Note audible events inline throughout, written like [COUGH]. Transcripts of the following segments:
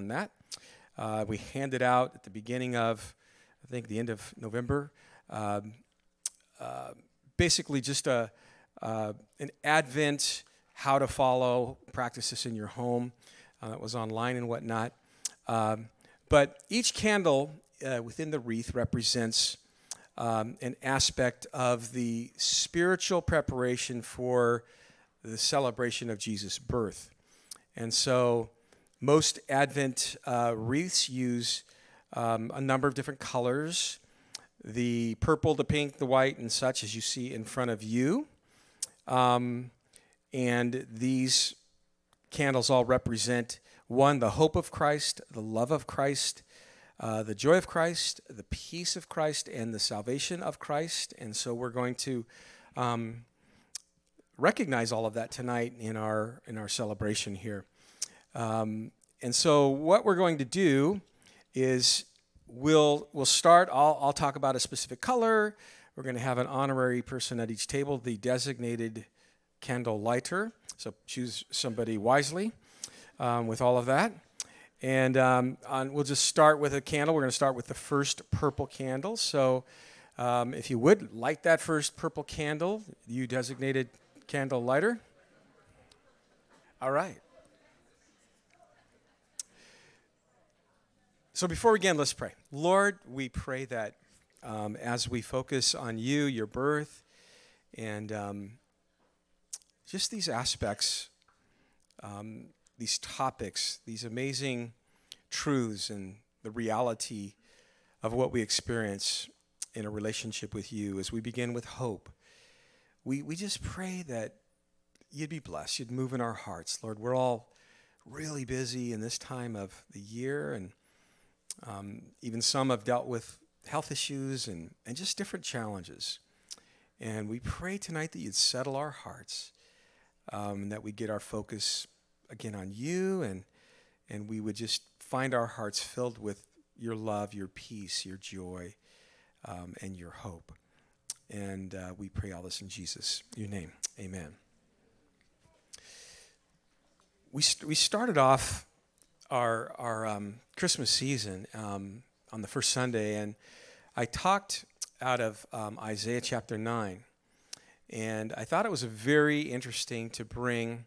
on that. Uh, we handed out at the beginning of, I think, the end of November, um, uh, basically just a uh, an Advent how to follow practices in your home. Uh, that was online and whatnot. Um, but each candle uh, within the wreath represents um, an aspect of the spiritual preparation for the celebration of Jesus' birth. And so most Advent uh, wreaths use um, a number of different colors the purple, the pink, the white, and such, as you see in front of you. Um, and these candles all represent one, the hope of Christ, the love of Christ, uh, the joy of Christ, the peace of Christ, and the salvation of Christ. And so we're going to um, recognize all of that tonight in our in our celebration here. Um, and so what we're going to do is we'll we'll start. I'll, I'll talk about a specific color. We're going to have an honorary person at each table, the designated candle lighter. So choose somebody wisely um, with all of that. And um, on, we'll just start with a candle. We're going to start with the first purple candle. So um, if you would, light that first purple candle, you designated candle lighter. All right. So before we begin, let's pray. Lord, we pray that um, as we focus on you, your birth, and um, just these aspects, um, these topics, these amazing truths, and the reality of what we experience in a relationship with you as we begin with hope. We, we just pray that you'd be blessed, you'd move in our hearts. Lord, we're all really busy in this time of the year, and um, even some have dealt with health issues and, and just different challenges. And we pray tonight that you'd settle our hearts um, that we get our focus again on you and and we would just find our hearts filled with your love, your peace, your joy, um, and your hope. And uh, we pray all this in Jesus, your name. Amen. We, st- we started off our, our um, Christmas season um, on the first Sunday, and I talked out of um, Isaiah chapter 9. And I thought it was very interesting to bring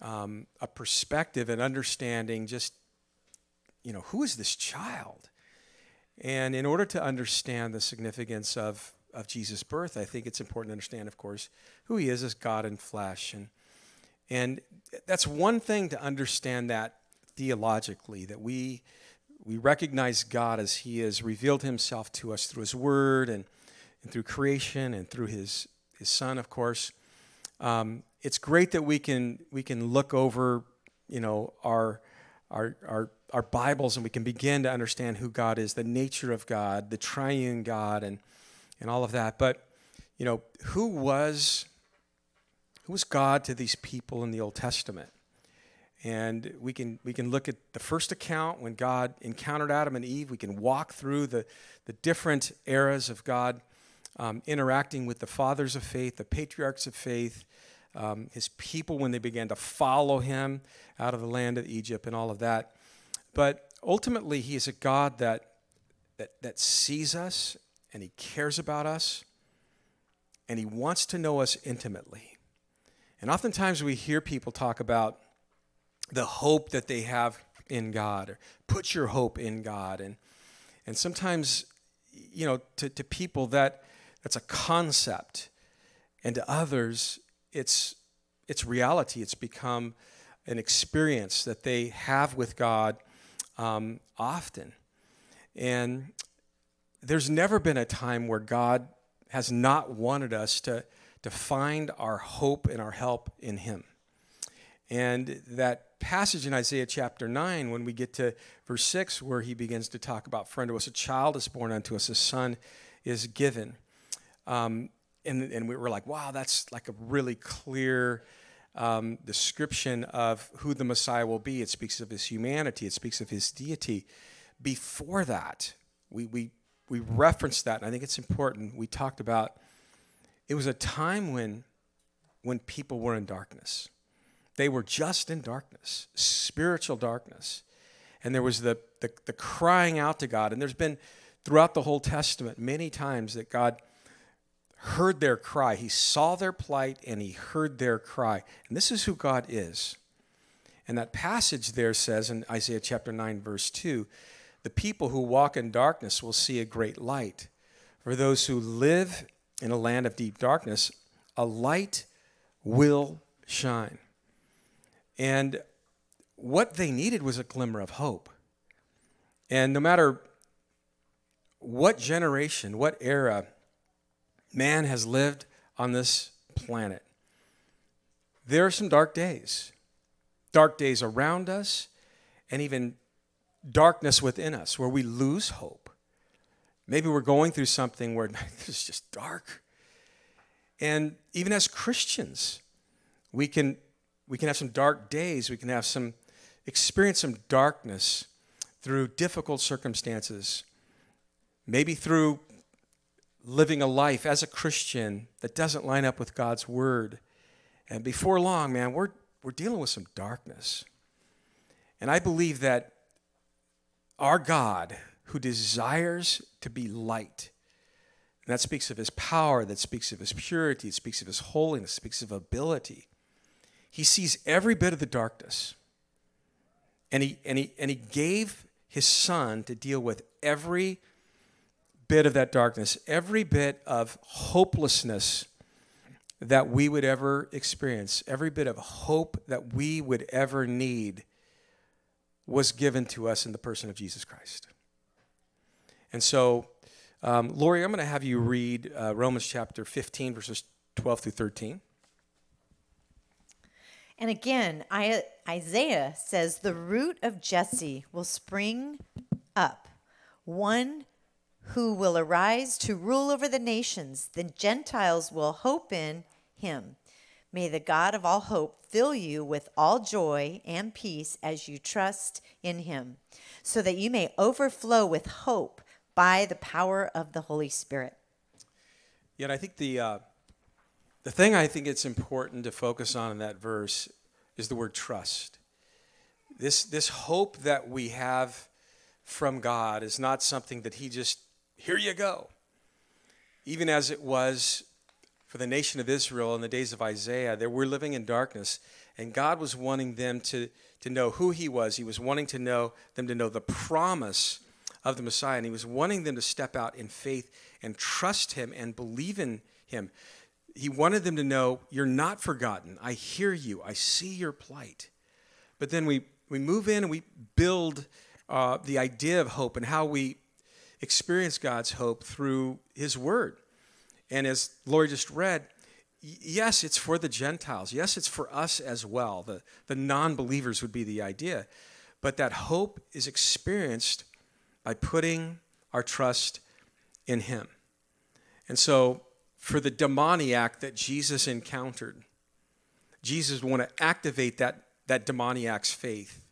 um, a perspective and understanding just, you know, who is this child? And in order to understand the significance of, of Jesus' birth, I think it's important to understand, of course, who he is as God in flesh. And, and that's one thing to understand that theologically, that we, we recognize God as he has revealed himself to us through his word and, and through creation and through his his son, of course. Um, it's great that we can we can look over, you know, our our our our Bibles and we can begin to understand who God is, the nature of God, the triune God, and and all of that. But you know, who was who was God to these people in the Old Testament? And we can we can look at the first account when God encountered Adam and Eve. We can walk through the the different eras of God um, interacting with the fathers of faith, the patriarchs of faith, um, his people when they began to follow him out of the land of Egypt and all of that. But ultimately, he is a God that, that, that sees us and he cares about us and he wants to know us intimately. And oftentimes we hear people talk about the hope that they have in God or put your hope in God. And, and sometimes, you know, to, to people that that's a concept. And to others, it's, it's reality. It's become an experience that they have with God um, often. And there's never been a time where God has not wanted us to, to find our hope and our help in Him. And that passage in Isaiah chapter 9, when we get to verse 6, where he begins to talk about, For unto us a child is born unto us, a son is given. Um, and, and we were like, wow, that's like a really clear um, description of who the Messiah will be. It speaks of his humanity, it speaks of his deity. Before that, we, we, we referenced that, and I think it's important. We talked about it was a time when, when people were in darkness. They were just in darkness, spiritual darkness. and there was the, the, the crying out to God. And there's been throughout the whole Testament many times that God heard their cry. He saw their plight and he heard their cry. And this is who God is. And that passage there says in Isaiah chapter 9, verse 2 the people who walk in darkness will see a great light. For those who live in a land of deep darkness, a light will shine. And what they needed was a glimmer of hope. And no matter what generation, what era man has lived on this planet, there are some dark days. Dark days around us, and even darkness within us where we lose hope. Maybe we're going through something where [LAUGHS] it's just dark. And even as Christians, we can, we can have some dark days. We can have some experience some darkness through difficult circumstances. Maybe through living a life as a Christian that doesn't line up with God's word. And before long, man, we're, we're dealing with some darkness. And I believe that our God, who desires to be light, and that speaks of his power, that speaks of his purity, it speaks of his holiness, speaks of ability. He sees every bit of the darkness. And he, and he, and he gave his son to deal with every bit of that darkness, every bit of hopelessness that we would ever experience, every bit of hope that we would ever need was given to us in the person of Jesus Christ. And so, um, Lori, I'm going to have you read uh, Romans chapter 15, verses 12 through 13. And again, Isaiah says, The root of Jesse will spring up, one who will arise to rule over the nations. The Gentiles will hope in him. May the God of all hope fill you with all joy and peace as you trust in him, so that you may overflow with hope by the power of the Holy Spirit. Yet I think the uh, the thing I think it's important to focus on in that verse is the word trust. This this hope that we have from God is not something that He just here you go. Even as it was for the nation of Israel in the days of Isaiah. They were living in darkness, and God was wanting them to, to know who He was. He was wanting to know them to know the promise of the Messiah, and He was wanting them to step out in faith and trust Him and believe in Him. He wanted them to know, You're not forgotten. I hear you. I see your plight. But then we, we move in and we build uh, the idea of hope and how we experience God's hope through His Word. And as Lori just read, yes, it's for the Gentiles. Yes, it's for us as well. The, the non believers would be the idea. But that hope is experienced by putting our trust in Him. And so, for the demoniac that Jesus encountered, Jesus would want to activate that, that demoniac's faith.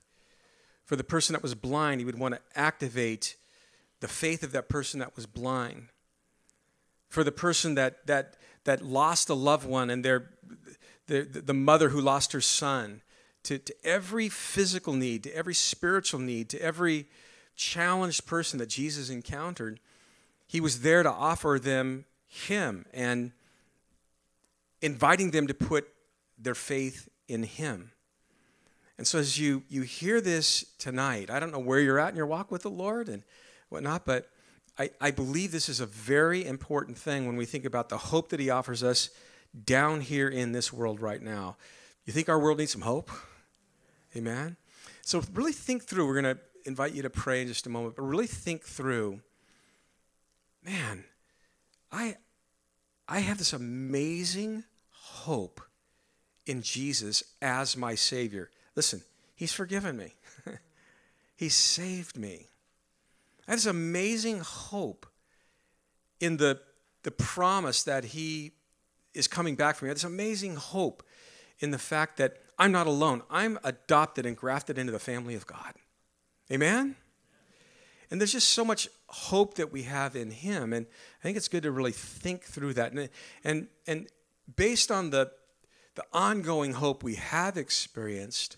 For the person that was blind, he would want to activate the faith of that person that was blind for the person that that that lost a loved one and their the, the mother who lost her son to, to every physical need to every spiritual need to every challenged person that jesus encountered he was there to offer them him and inviting them to put their faith in him and so as you you hear this tonight i don't know where you're at in your walk with the lord and whatnot but I, I believe this is a very important thing when we think about the hope that he offers us down here in this world right now. You think our world needs some hope? Amen? So, really think through. We're going to invite you to pray in just a moment, but really think through man, I, I have this amazing hope in Jesus as my Savior. Listen, He's forgiven me, [LAUGHS] He saved me. I have this amazing hope in the, the promise that He is coming back for me. I have this amazing hope in the fact that I'm not alone. I'm adopted and grafted into the family of God. Amen? And there's just so much hope that we have in Him. And I think it's good to really think through that. And, and, and based on the, the ongoing hope we have experienced,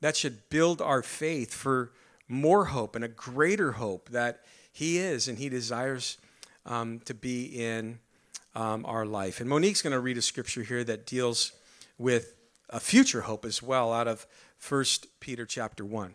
that should build our faith for more hope and a greater hope that He is and He desires um, to be in um, our life. And Monique's going to read a scripture here that deals with a future hope as well out of 1 Peter chapter 1.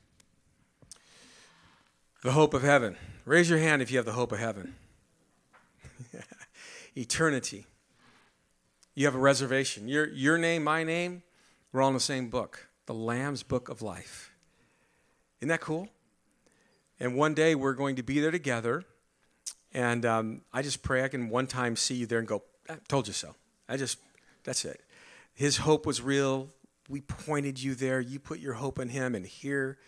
The hope of heaven. Raise your hand if you have the hope of heaven. [LAUGHS] Eternity. You have a reservation. Your, your name, my name, we're all in the same book, the Lamb's Book of Life. Isn't that cool? And one day we're going to be there together. And um, I just pray I can one time see you there and go, I told you so. I just, that's it. His hope was real. We pointed you there. You put your hope in him. And here,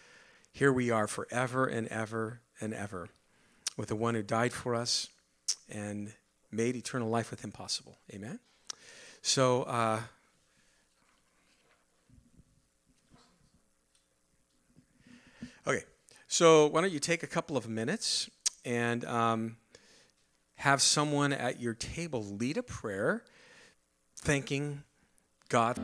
here we are forever and ever and ever with the one who died for us and made eternal life with him possible. Amen? So, uh, okay. So, why don't you take a couple of minutes and um, have someone at your table lead a prayer thanking God.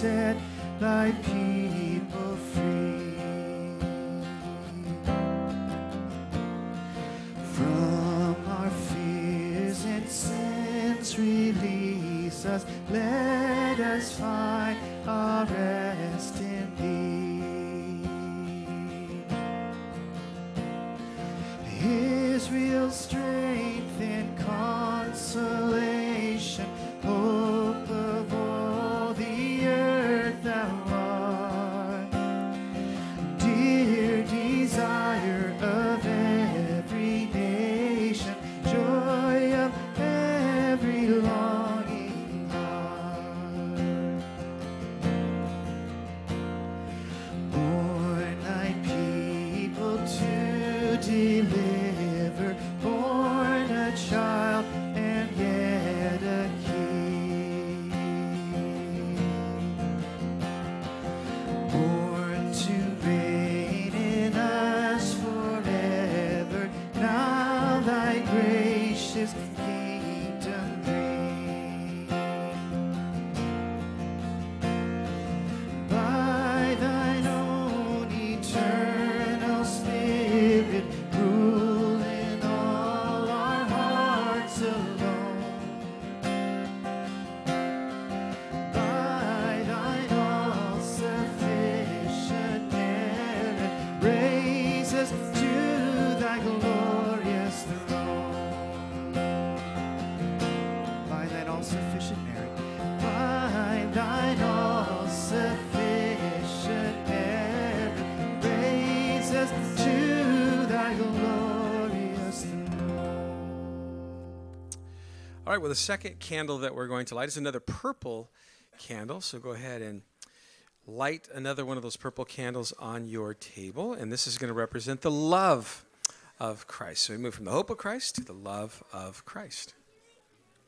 Set thy people free. From our fears and sins, release us. Let us find our rest in thee. Israel's strength and consolation All right, well, the second candle that we're going to light is another purple candle. So go ahead and light another one of those purple candles on your table. And this is going to represent the love of Christ. So we move from the hope of Christ to the love of Christ.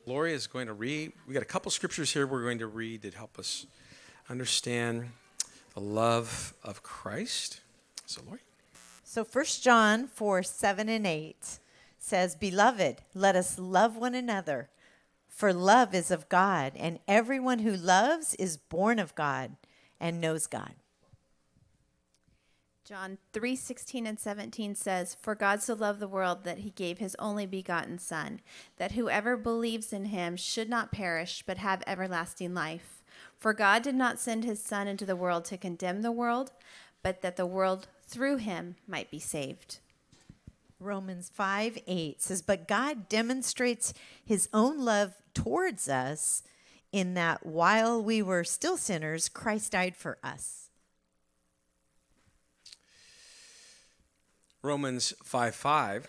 Lori is going to read, we got a couple scriptures here we're going to read that help us understand the love of Christ. So, Lori. So 1 John 4 7 and 8 says, Beloved, let us love one another, for love is of God, and everyone who loves is born of God and knows God. John 3:16 and 17 says, "For God so loved the world that he gave his only begotten son, that whoever believes in him should not perish but have everlasting life. For God did not send his son into the world to condemn the world, but that the world through him might be saved." Romans 5 8 says, But God demonstrates his own love towards us in that while we were still sinners, Christ died for us. Romans 5 5,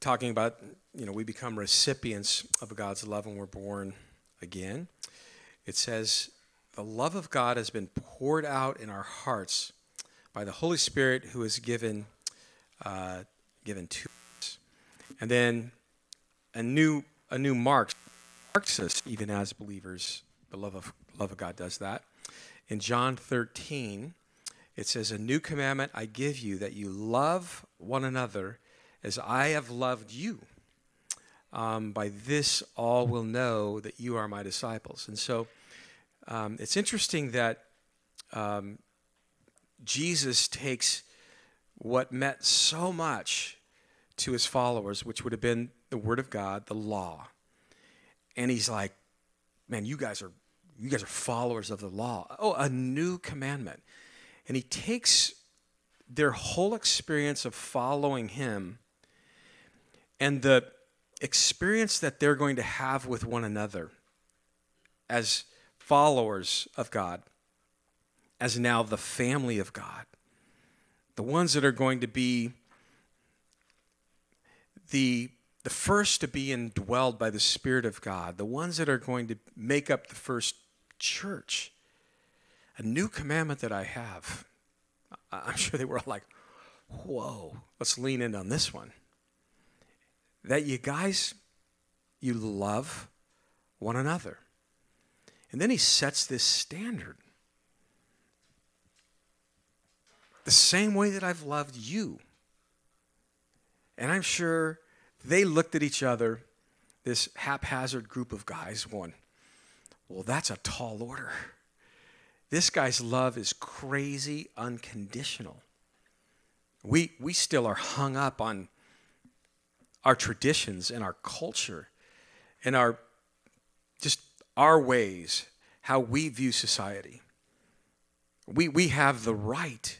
talking about you know, we become recipients of God's love when we're born again. It says, the love of God has been poured out in our hearts by the Holy Spirit who is given, uh, given to us. And then a new, a new mark marks us even as believers. The love of, love of God does that. In John 13, it says, A new commandment I give you that you love one another as I have loved you. Um, by this, all will know that you are my disciples. And so um, it's interesting that um, Jesus takes what meant so much to his followers, which would have been the Word of God, the law, and he's like, "Man, you guys are you guys are followers of the law. Oh, a new commandment." And he takes their whole experience of following him and the experience that they're going to have with one another as followers of God, as now the family of God, the ones that are going to be the, the first to be indwelled by the Spirit of God, the ones that are going to make up the first church. A new commandment that I have. I'm sure they were all like, whoa, let's lean in on this one. That you guys, you love one another. And then he sets this standard. The same way that I've loved you. And I'm sure they looked at each other, this haphazard group of guys, one, Well, that's a tall order. This guy's love is crazy unconditional. We, we still are hung up on our traditions and our culture and our just our ways, how we view society. We, we have the right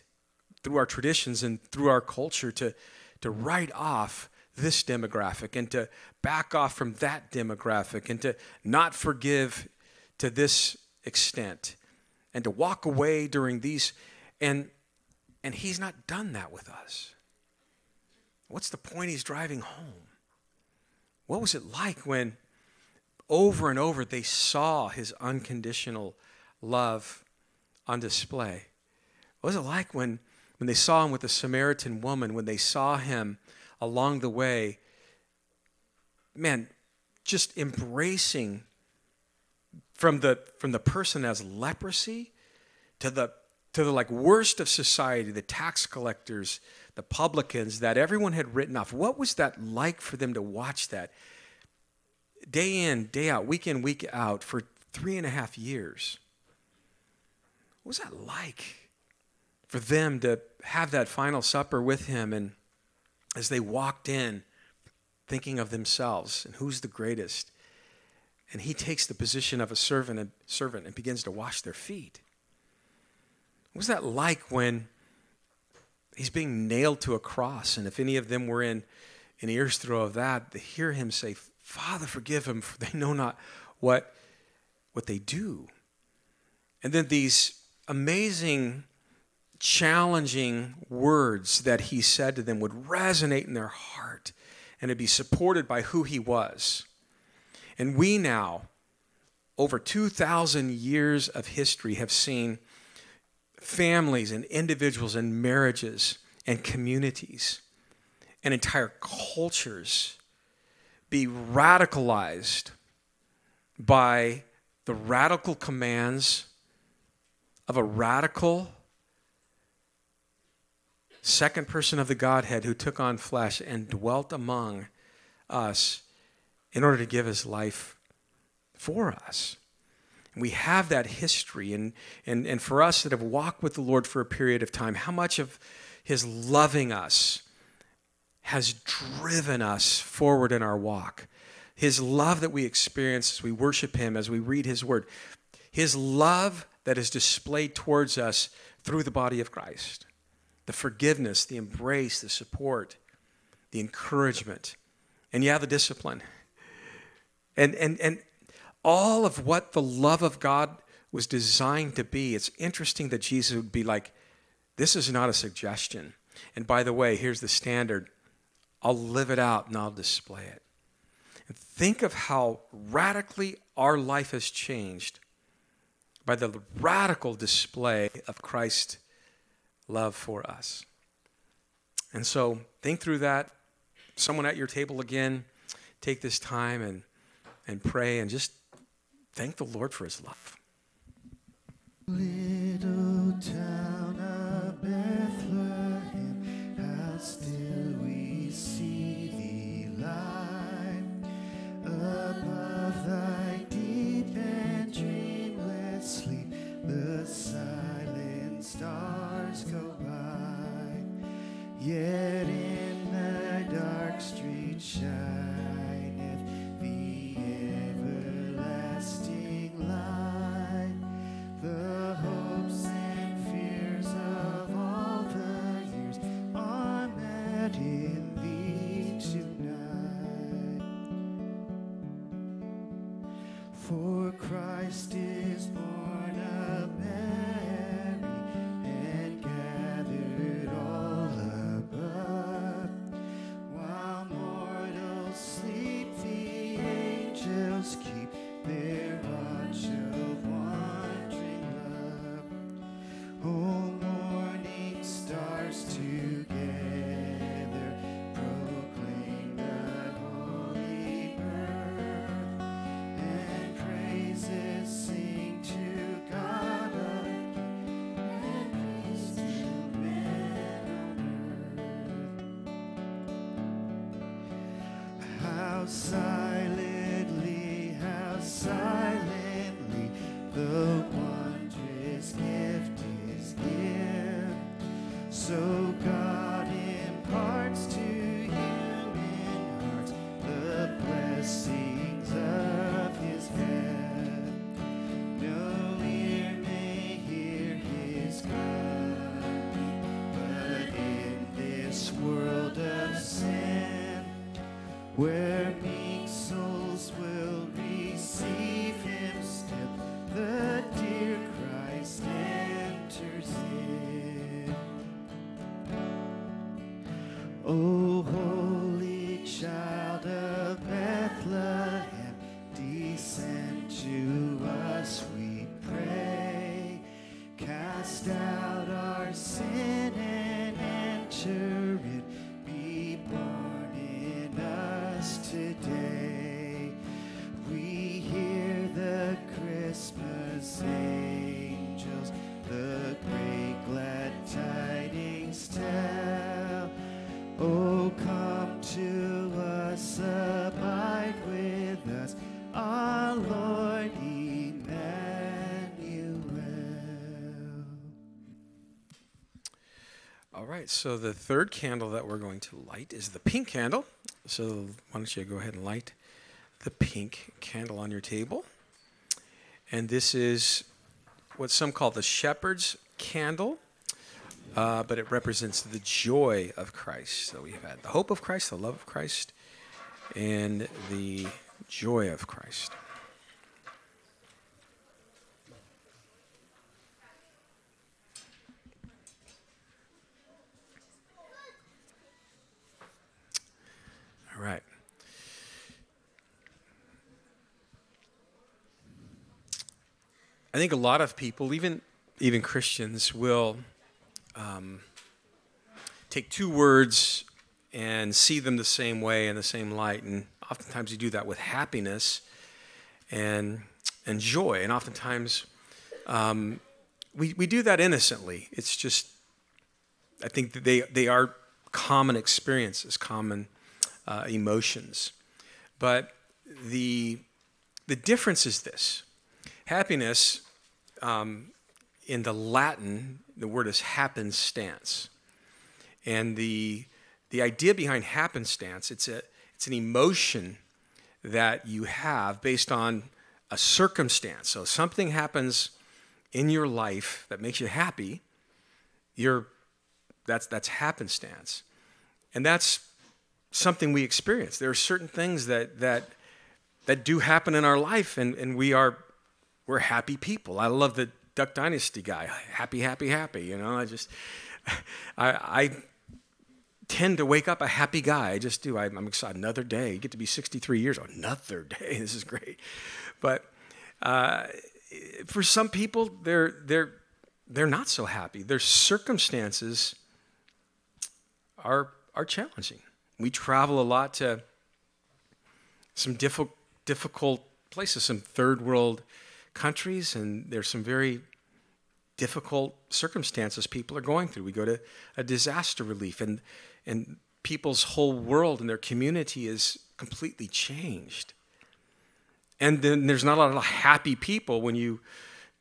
through our traditions and through our culture to, to write off this demographic and to back off from that demographic and to not forgive to this extent and to walk away during these and and he's not done that with us. What's the point? He's driving home. What was it like when over and over they saw his unconditional love on display? What was it like when when they saw him with the samaritan woman when they saw him along the way man just embracing from the from the person has leprosy to the to the like worst of society the tax collectors the publicans that everyone had written off. What was that like for them to watch that? Day in day out week in week out for three and a half years. What was that like for them to have that final supper with him and as they walked in thinking of themselves and who's the greatest and he takes the position of a servant and servant and begins to wash their feet. What was that like when he's being nailed to a cross? And if any of them were in an ear's throw of that, to hear him say, Father, forgive them, for they know not what, what they do. And then these amazing, challenging words that he said to them would resonate in their heart and to be supported by who he was. And we now, over 2,000 years of history, have seen families and individuals and marriages and communities and entire cultures be radicalized by the radical commands of a radical second person of the Godhead who took on flesh and dwelt among us in order to give his life for us. We have that history, and, and, and for us that have walked with the Lord for a period of time, how much of his loving us has driven us forward in our walk. His love that we experience as we worship him, as we read his word, his love that is displayed towards us through the body of Christ. The forgiveness, the embrace, the support, the encouragement, and yeah, the discipline. And, and, and all of what the love of God was designed to be, it's interesting that Jesus would be like, this is not a suggestion. And by the way, here's the standard I'll live it out and I'll display it. And think of how radically our life has changed by the radical display of Christ's love for us. And so think through that. Someone at your table again, take this time and, and pray and just thank the Lord for his love. Little yet right, so the third candle that we're going to light is the pink candle. So why don't you go ahead and light the pink candle on your table? And this is what some call the shepherd's candle, uh, but it represents the joy of Christ. So we've had the hope of Christ, the love of Christ, and the joy of Christ. All right. I think a lot of people, even even Christians, will um, take two words and see them the same way in the same light, and oftentimes you do that with happiness and and joy, and oftentimes um, we we do that innocently. It's just I think that they they are common experiences, common uh, emotions, but the the difference is this: happiness um, in the Latin, the word is happenstance, and the the idea behind happenstance it's a it's an emotion that you have based on a circumstance. So something happens in your life that makes you happy. You're that's that's happenstance, and that's something we experience. There are certain things that that that do happen in our life, and, and we are we're happy people. I love the Duck Dynasty guy, happy, happy, happy. You know, I just [LAUGHS] I, I tend to wake up a happy guy. I just do. I'm, I'm excited. Another day. You get to be 63 years. Another [LAUGHS] day. This is great. But uh, for some people, they're they're they're not so happy. Their circumstances are are challenging. We travel a lot to some diffi- difficult places, some third world countries, and there's some very difficult circumstances people are going through. We go to a disaster relief, and and people's whole world and their community is completely changed. And then there's not a lot of happy people when you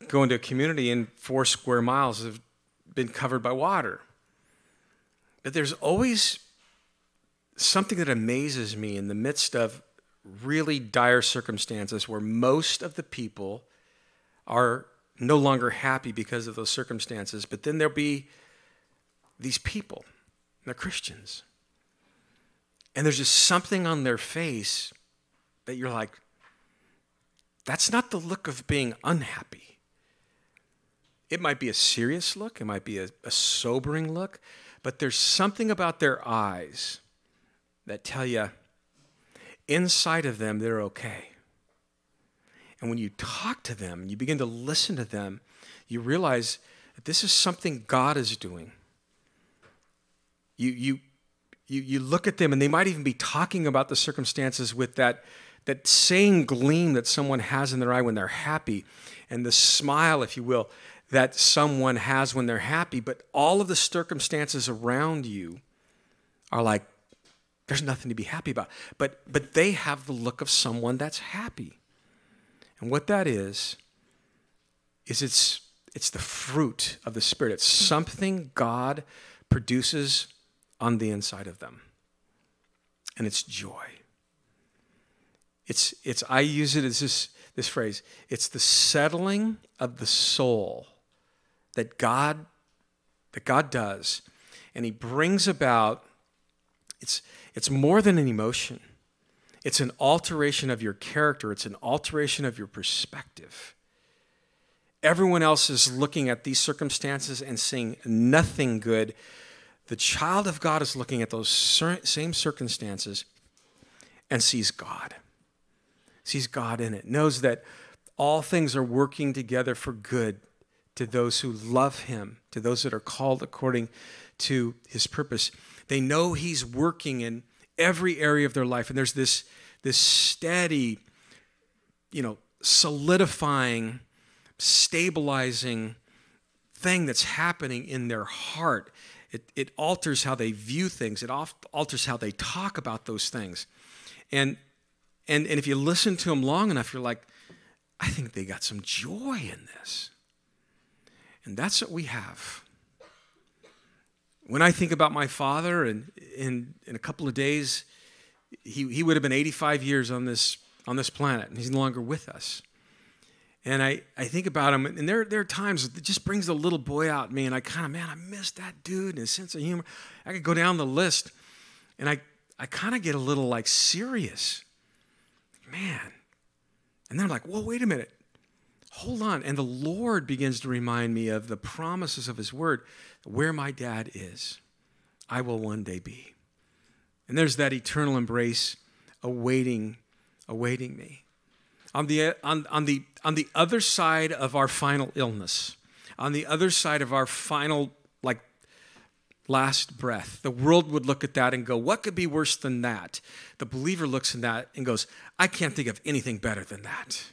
go into a community and four square miles have been covered by water. But there's always something that amazes me in the midst of really dire circumstances where most of the people are no longer happy because of those circumstances, but then there'll be these people, they're Christians. And there's just something on their face that you're like, that's not the look of being unhappy. It might be a serious look, it might be a, a sobering look, but there's something about their eyes that tell you inside of them they're okay. And when you talk to them you begin to listen to them, you realize that this is something God is doing. You, you, you, you look at them and they might even be talking about the circumstances with that, that same gleam that someone has in their eye when they're happy and the smile, if you will, that someone has when they're happy. But all of the circumstances around you are like, there's nothing to be happy about. But, but they have the look of someone that's happy. And what that is, is it's, it's the fruit of the Spirit. It's something God produces on the inside of them. And it's joy. It's, it's I use it as this, this phrase it's the settling of the soul that God, that God does. And He brings about, it's, it's more than an emotion. It's an alteration of your character, it's an alteration of your perspective. Everyone else is looking at these circumstances and seeing nothing good. The child of God is looking at those same circumstances and sees God, sees God in it, knows that all things are working together for good to those who love Him, to those that are called according to His purpose. They know He's working in every area of their life. And there's this, this steady, you know, solidifying, stabilizing thing that's happening in their heart. It, it alters how they view things, it alters how they talk about those things. And, and, and if you listen to them long enough, you're like, I think they got some joy in this. And that's what we have. When I think about my father, and in, in a couple of days, he, he would have been 85 years on this, on this planet, and he's no longer with us. And I, I think about him, and there, there are times it just brings the little boy out in me, and I kind of, man, I miss that dude and his sense of humor. I could go down the list, and I, I kind of get a little like serious. Man. And then I'm like, well, wait a minute. Hold on. And the Lord begins to remind me of the promises of His Word where my dad is, I will one day be. And there's that eternal embrace awaiting, awaiting me. On the, on, on, the, on the other side of our final illness, on the other side of our final, like, last breath, the world would look at that and go, What could be worse than that? The believer looks at that and goes, I can't think of anything better than that.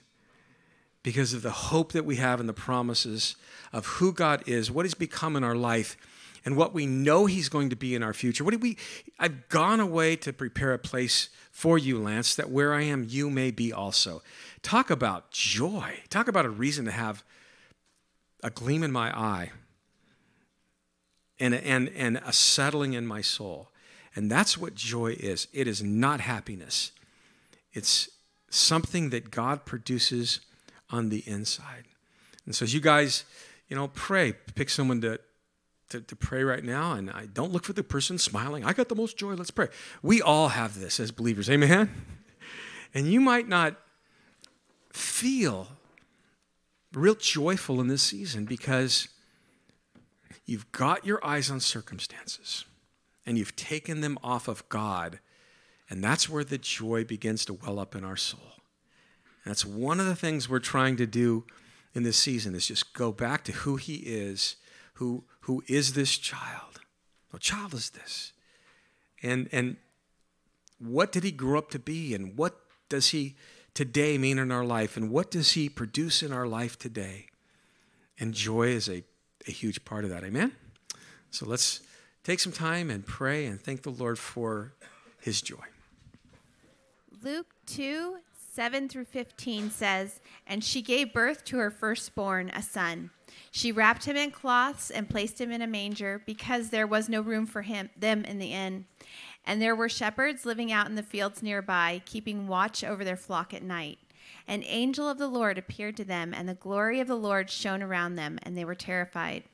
Because of the hope that we have and the promises of who God is, what He's become in our life, and what we know He's going to be in our future. What do we? I've gone away to prepare a place for you, Lance, that where I am, you may be also. Talk about joy. Talk about a reason to have a gleam in my eye and, and, and a settling in my soul. And that's what joy is it is not happiness, it's something that God produces on the inside. And so, as you guys you know, pray. Pick someone to, to, to, pray right now, and I don't look for the person smiling. I got the most joy. Let's pray. We all have this as believers. Amen? [LAUGHS] And you might not feel real joyful in this season because you've got your eyes on circumstances. and you've taken them off of God. And that's where the joy begins to well up in our soul. That's one of the things we're trying to do in this season is just go back to who he is, who, who is this child? What child is this? And, and what did he grow up to be? And what does he today mean in our life? And what does he produce in our life today? And joy is a, a huge part of that. Amen? So let's take some time and pray and thank the Lord for his joy. Luke 2 7 through 15 says, And she gave birth to her firstborn, a son. She wrapped him in cloths and placed him in a manger because there was no room for him them in the inn. And there were shepherds living out in the fields nearby, keeping watch over their flock at night. An angel of the Lord appeared to them, and the glory of the Lord shone around them, and they were terrified.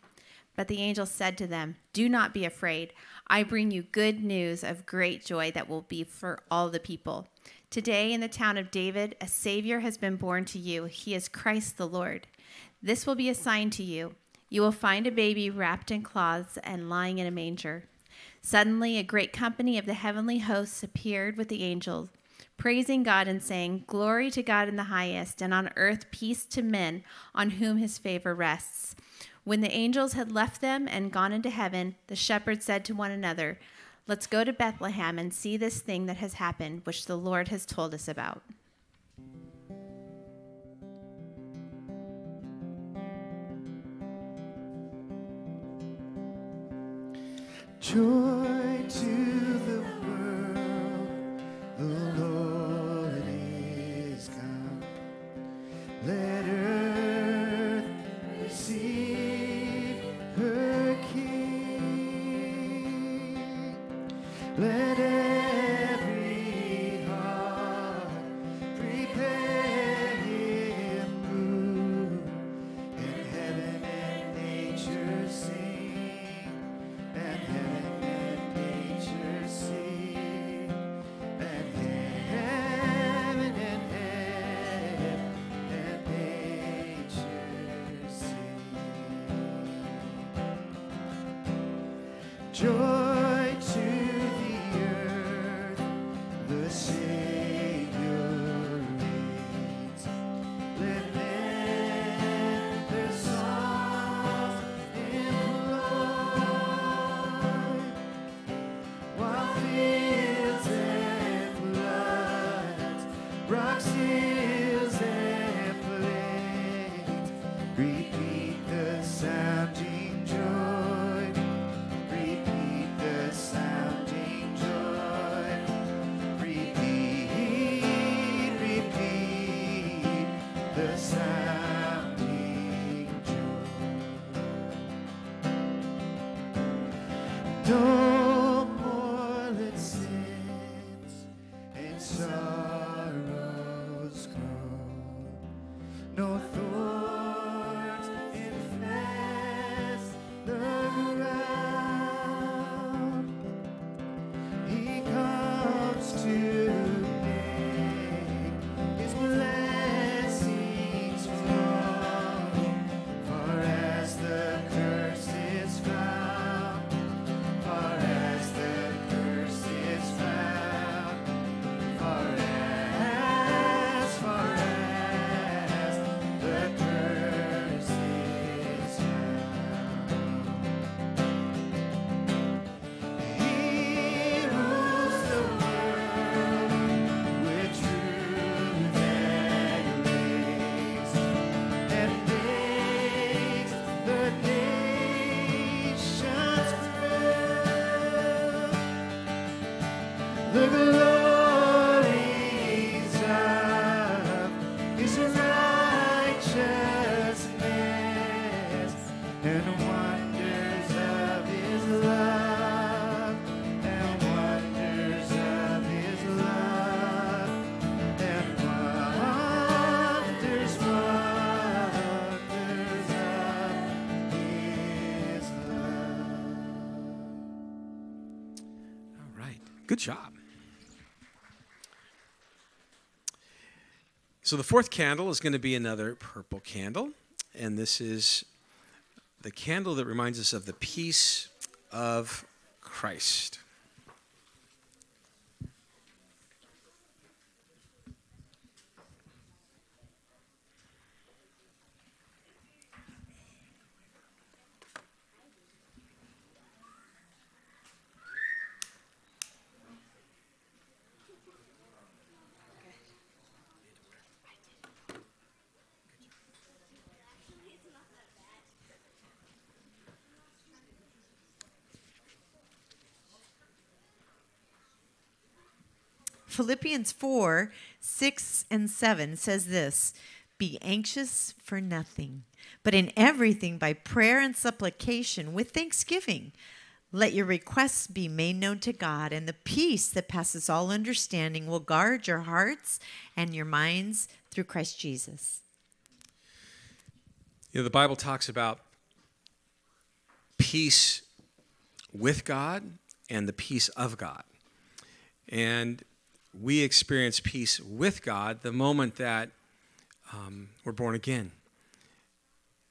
But the angel said to them, Do not be afraid. I bring you good news of great joy that will be for all the people. Today, in the town of David, a Savior has been born to you. He is Christ the Lord. This will be a sign to you. You will find a baby wrapped in cloths and lying in a manger. Suddenly, a great company of the heavenly hosts appeared with the angels, praising God and saying, Glory to God in the highest, and on earth peace to men on whom his favor rests. When the angels had left them and gone into heaven, the shepherds said to one another, Let's go to Bethlehem and see this thing that has happened, which the Lord has told us about. Joy to the world, the Lord is come. Let So the fourth candle is going to be another purple candle. And this is the candle that reminds us of the peace of Christ. Philippians 4 6 and 7 says this Be anxious for nothing, but in everything by prayer and supplication with thanksgiving. Let your requests be made known to God, and the peace that passes all understanding will guard your hearts and your minds through Christ Jesus. You know, the Bible talks about peace with God and the peace of God. And we experience peace with God the moment that um, we're born again.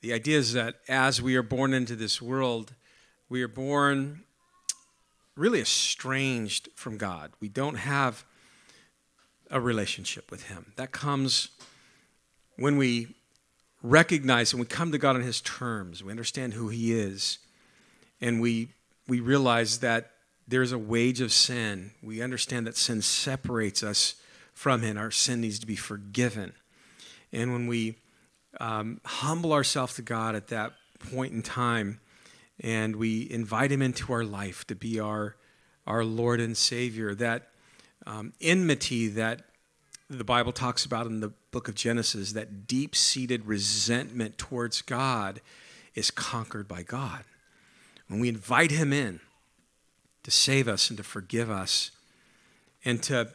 The idea is that as we are born into this world, we are born really estranged from God. We don't have a relationship with Him. That comes when we recognize and we come to God on His terms. We understand who He is, and we we realize that there's a wage of sin. We understand that sin separates us from Him. Our sin needs to be forgiven, and when we um, humble ourselves to God at that point in time, and we invite Him into our life to be our our Lord and Savior, that um, enmity that the Bible talks about in the book of Genesis, that deep seated resentment towards God is conquered by God. When we invite Him in to save us and to forgive us and to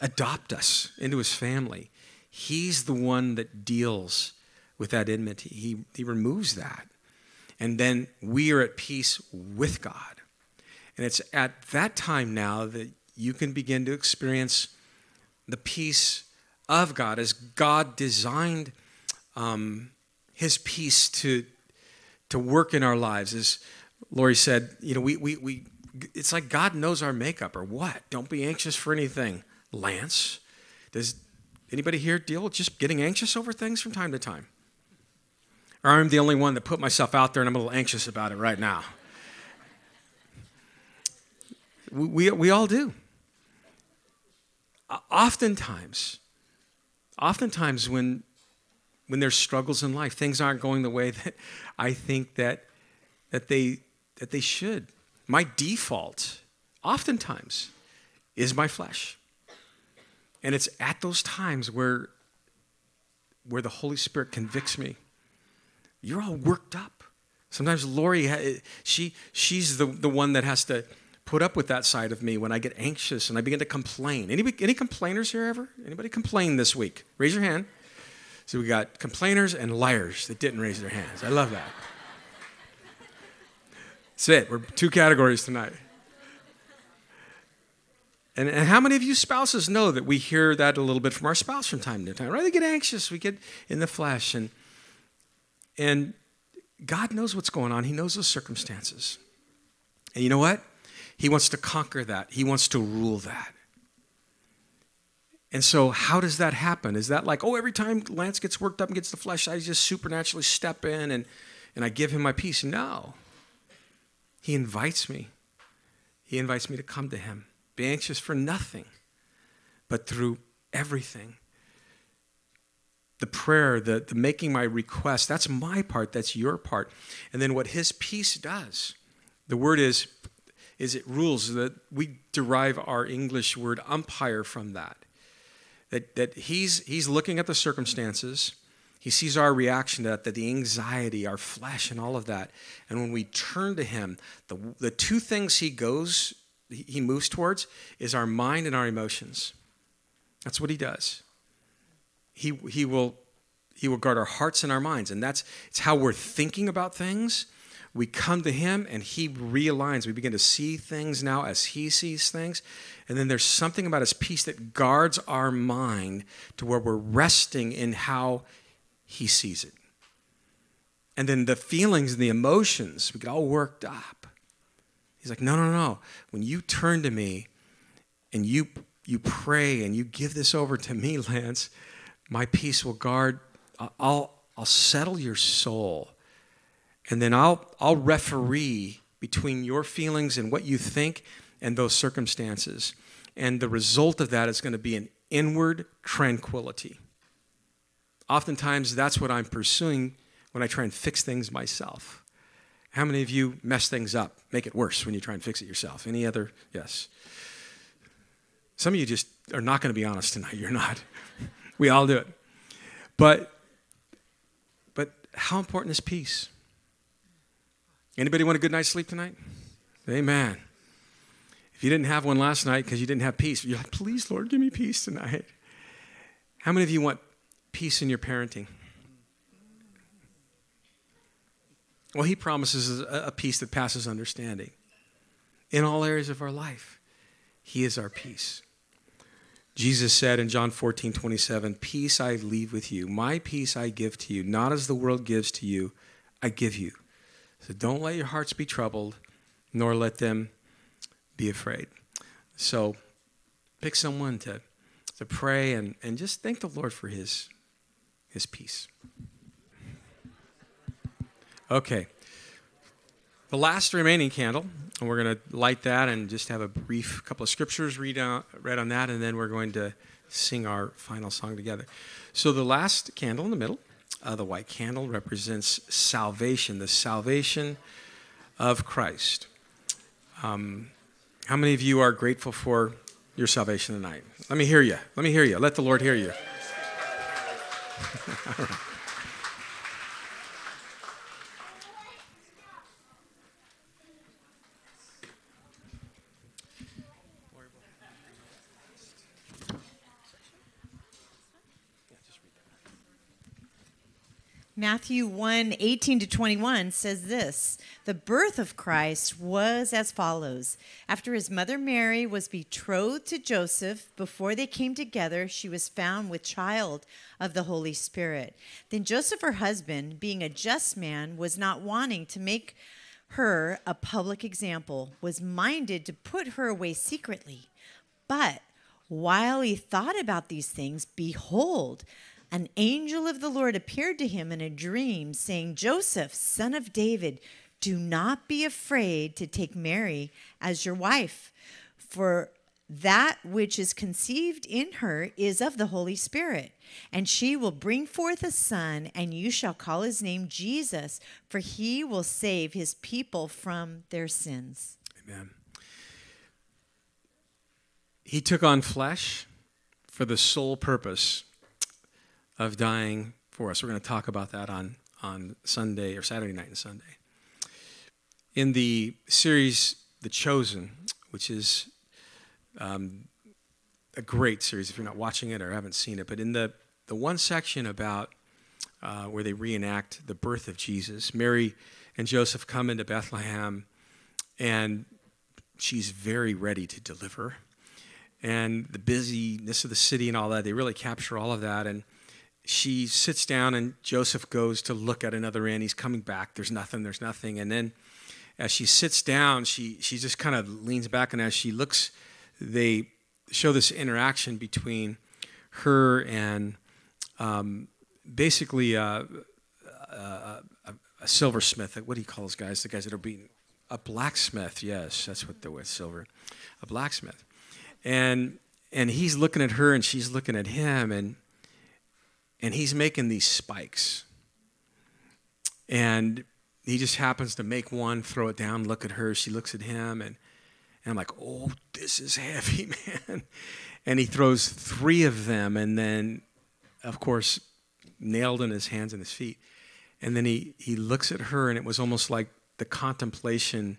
adopt us into His family, He's the one that deals with that enmity. He, he removes that. And then we are at peace with God. And it's at that time now that you can begin to experience the peace of God as God designed um, His peace to to work in our lives. As Lori said, you know, we we we it's like God knows our makeup or what. Don't be anxious for anything, Lance. Does anybody here deal with just getting anxious over things from time to time? Or I'm the only one that put myself out there and I'm a little anxious about it right now. We, we, we all do oftentimes, oftentimes when when there's struggles in life, things aren't going the way that I think that that they that they should. My default, oftentimes, is my flesh. And it's at those times where where the Holy Spirit convicts me. You're all worked up. Sometimes Lori, eh, she she's the, the one that has to put up with that side of me when I get anxious and I begin to complain. Any, any complainers here ever? Anybody complain this week? Raise your hand. So we got complainers and liars that didn't raise their hands. I love that. That's it. We're two categories tonight. And, and how many of you spouses know that we hear that a little bit from our spouse from time to time? Right? They get anxious. We get in the flesh. And, and God knows what's going on. He knows the circumstances. And you know what? He wants to conquer that, He wants to rule that. And so, how does that happen? Is that like, oh, every time Lance gets worked up and gets the flesh, I just supernaturally step in and, and I give him my peace? No. He invites me. He invites me to come to him. Be anxious for nothing, but through everything. The prayer, the, the making my request, that's my part, that's your part. And then what his peace does, the word is is it rules that we derive our English word umpire from that. That, that he's, he's looking at the circumstances, he sees our reaction to that, that the anxiety, our flesh, and all of that. And when we turn to him, the, the two things he goes, he moves towards is our mind and our emotions. That's what he does. He, he, will, he will guard our hearts and our minds. And that's it's how we're thinking about things we come to Him and He realigns. We begin to see things now as He sees things. And then there's something about His peace that guards our mind to where we're resting in how He sees it. And then the feelings and the emotions, we get all worked up. He's like, no, no, no. When you turn to me and you you pray and you give this over to me, [LAUGHS] Lance, my peace will guard. I'll I'll settle your soul, and then I'll I'll referee between your feelings and what you think and those circumstances, and the result of that is going to be an inward tranquility. Oftentimes, that's what I'm pursuing when I try and fix things myself. How many of you mess things up, make it worse when you try and fix it yourself? Any other? Yes. Some of you just are not going to be honest tonight. You're not. [LAUGHS] We all do it. But but how important is peace? Anybody want a good night's sleep tonight? Amen. If you didn't have one last night because you didn't have peace, you're like, please, Lord, give me peace tonight. How many of you want peace in your parenting? Well, he promises a, peace that passes understanding in all areas of our life. He is our peace. Jesus said in John 14, 27, Peace I leave with you, my peace I give to you, not as the world gives to you, I give you. So don't let your hearts be troubled, nor let them be afraid. So pick someone to, to pray and, and just thank the Lord for his, his peace. Okay. The last remaining candle, and we're going to light that and just have a brief couple of scriptures read, out, read on that, and then we're going to sing our final song together. So the last candle in the middle, uh, the white candle, represents salvation, the salvation of Christ. Um, how many of you are grateful for your salvation tonight? Let me hear you. Let me hear you. Let the Lord hear you. right. Matthew 1 18 to 21 says this The birth of Christ was as follows. After his mother Mary was betrothed to Joseph, before they came together, she was found with child of the Holy Spirit. Then Joseph, her husband, being a just man, was not wanting to make her a public example, was minded to put her away secretly. But while he thought about these things, behold, an angel of the Lord appeared to him in a dream, saying, Joseph, son of David, do not be afraid to take Mary as your wife, for that which is conceived in her is of the Holy Spirit. And she will bring forth a son, and you shall call his name Jesus, for he will save his people from their sins. Amen. He took on flesh for the sole purpose of dying for us. We're going to talk about that on, on Sunday or Saturday night and Sunday. In the series The Chosen, which is um, a great series if you're not watching it or haven't seen it, but in the, the one section about uh, where they reenact the birth of Jesus, Mary and Joseph come into Bethlehem and she's very ready to deliver. And the busyness of the city and all that, they really capture all of that. And she sits down and Joseph goes to look at another inn. He's coming back. There's nothing. There's nothing. And then as she sits down, she she just kind of leans back and as she looks, they show this interaction between her and um, basically a, a, a, a silversmith. What do you call those guys? The guys that are beating a blacksmith. Yes, that's what they're with. Silver, a blacksmith, and and he's looking at her and she's looking at him and and he's making these spikes. And he just happens to make one, throw it down, look at her. She looks at him, and, and I'm like, oh, this is heavy, [LAUGHS] man. And he throws three of them, and then, of course, nailed in his hands and his feet. And then he, he looks at her, and it was almost like the contemplation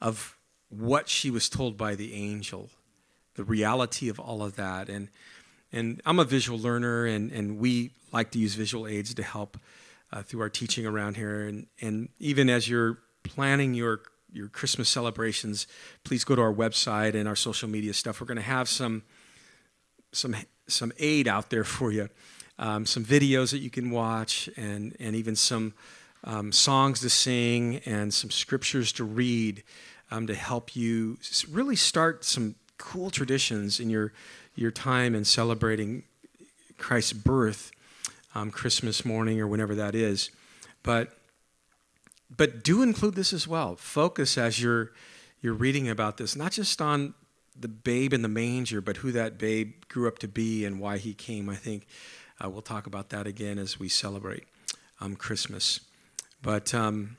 of what she was told by the angel, the reality of all of that. And and I'm a visual learner, and, and we like to use visual aids to help uh, through our teaching around here. And, and even as you're planning your your Christmas celebrations, please go to our website and our social media stuff. We're going to have some some some aid out there for you, um, some videos that you can watch, and and even some um, songs to sing and some scriptures to read um, to help you really start some cool traditions in your your time in celebrating Christ's birth, um, Christmas morning or whenever that is. But but do include this as well. Focus as you're you're reading about this, not just on the babe in the manger, but who that babe grew up to be and why he came. I think uh, we'll talk about that again as we celebrate um, Christmas. But um,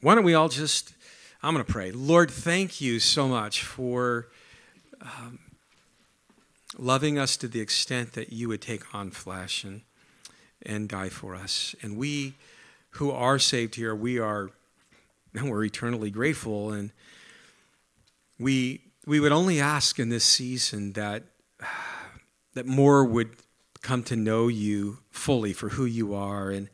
why don't we all just, I'm going to pray. Lord, thank you so much for um, loving us to the extent that you would take on flesh and, and die for us. And we who are saved here, we are, [LAUGHS] we're eternally grateful. And we, we would only ask in this season that, [SIGHS] that more would come to know you fully for who you are. And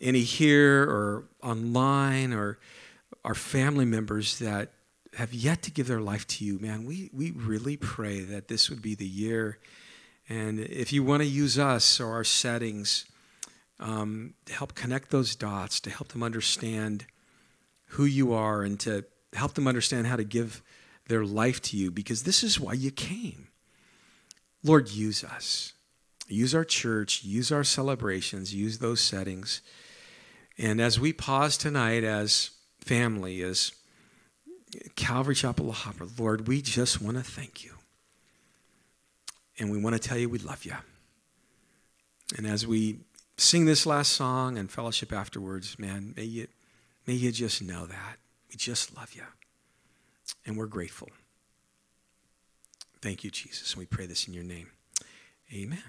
any here or online or our family members that have yet to give their life to you, man, we, we really pray that this would be the year. And if you want to use us or our settings um, to help connect those dots, to help them understand who you are, and to help them understand how to give their life to you, because this is why you came. Lord, use us. Use our church, use our celebrations, use those settings. And as we pause tonight as family, as Calvary Chapel La Habra, Lord, we just want to thank you. And we want to tell you we love you. And as we sing this last song and fellowship afterwards, man, may you, may you just know that. We just love you. And we're grateful. Thank you, Jesus. And we pray this in your name. Amen.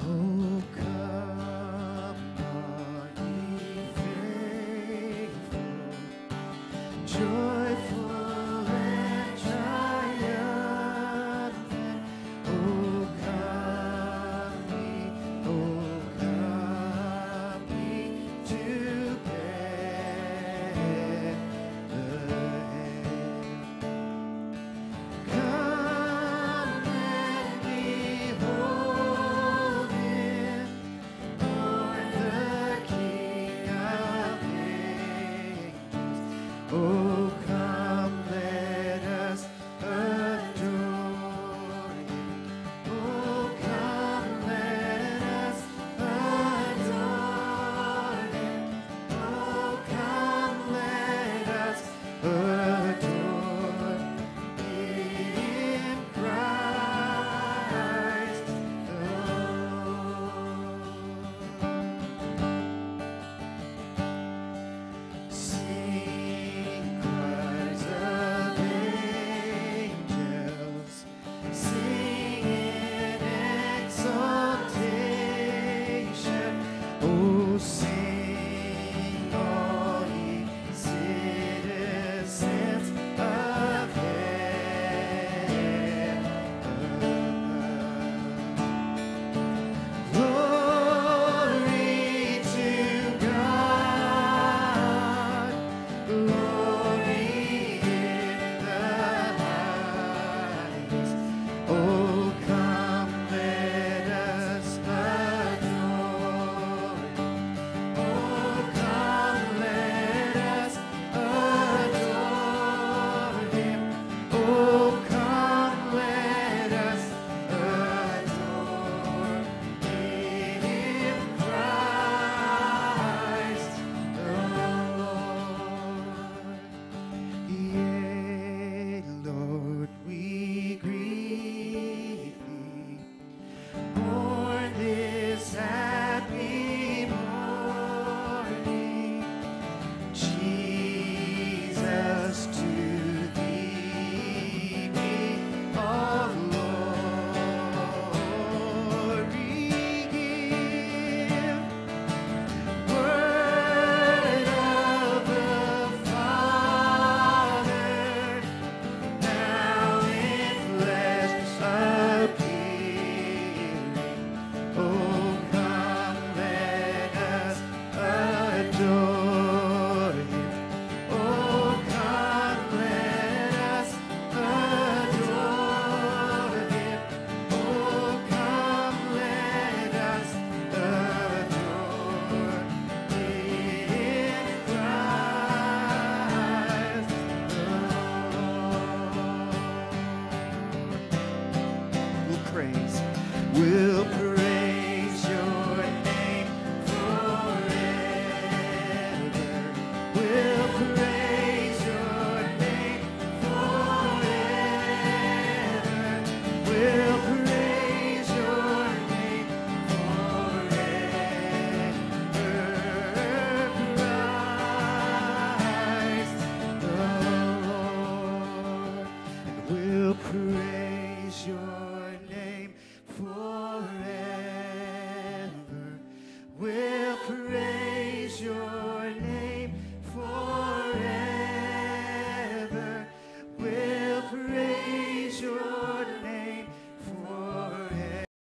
Oh, come,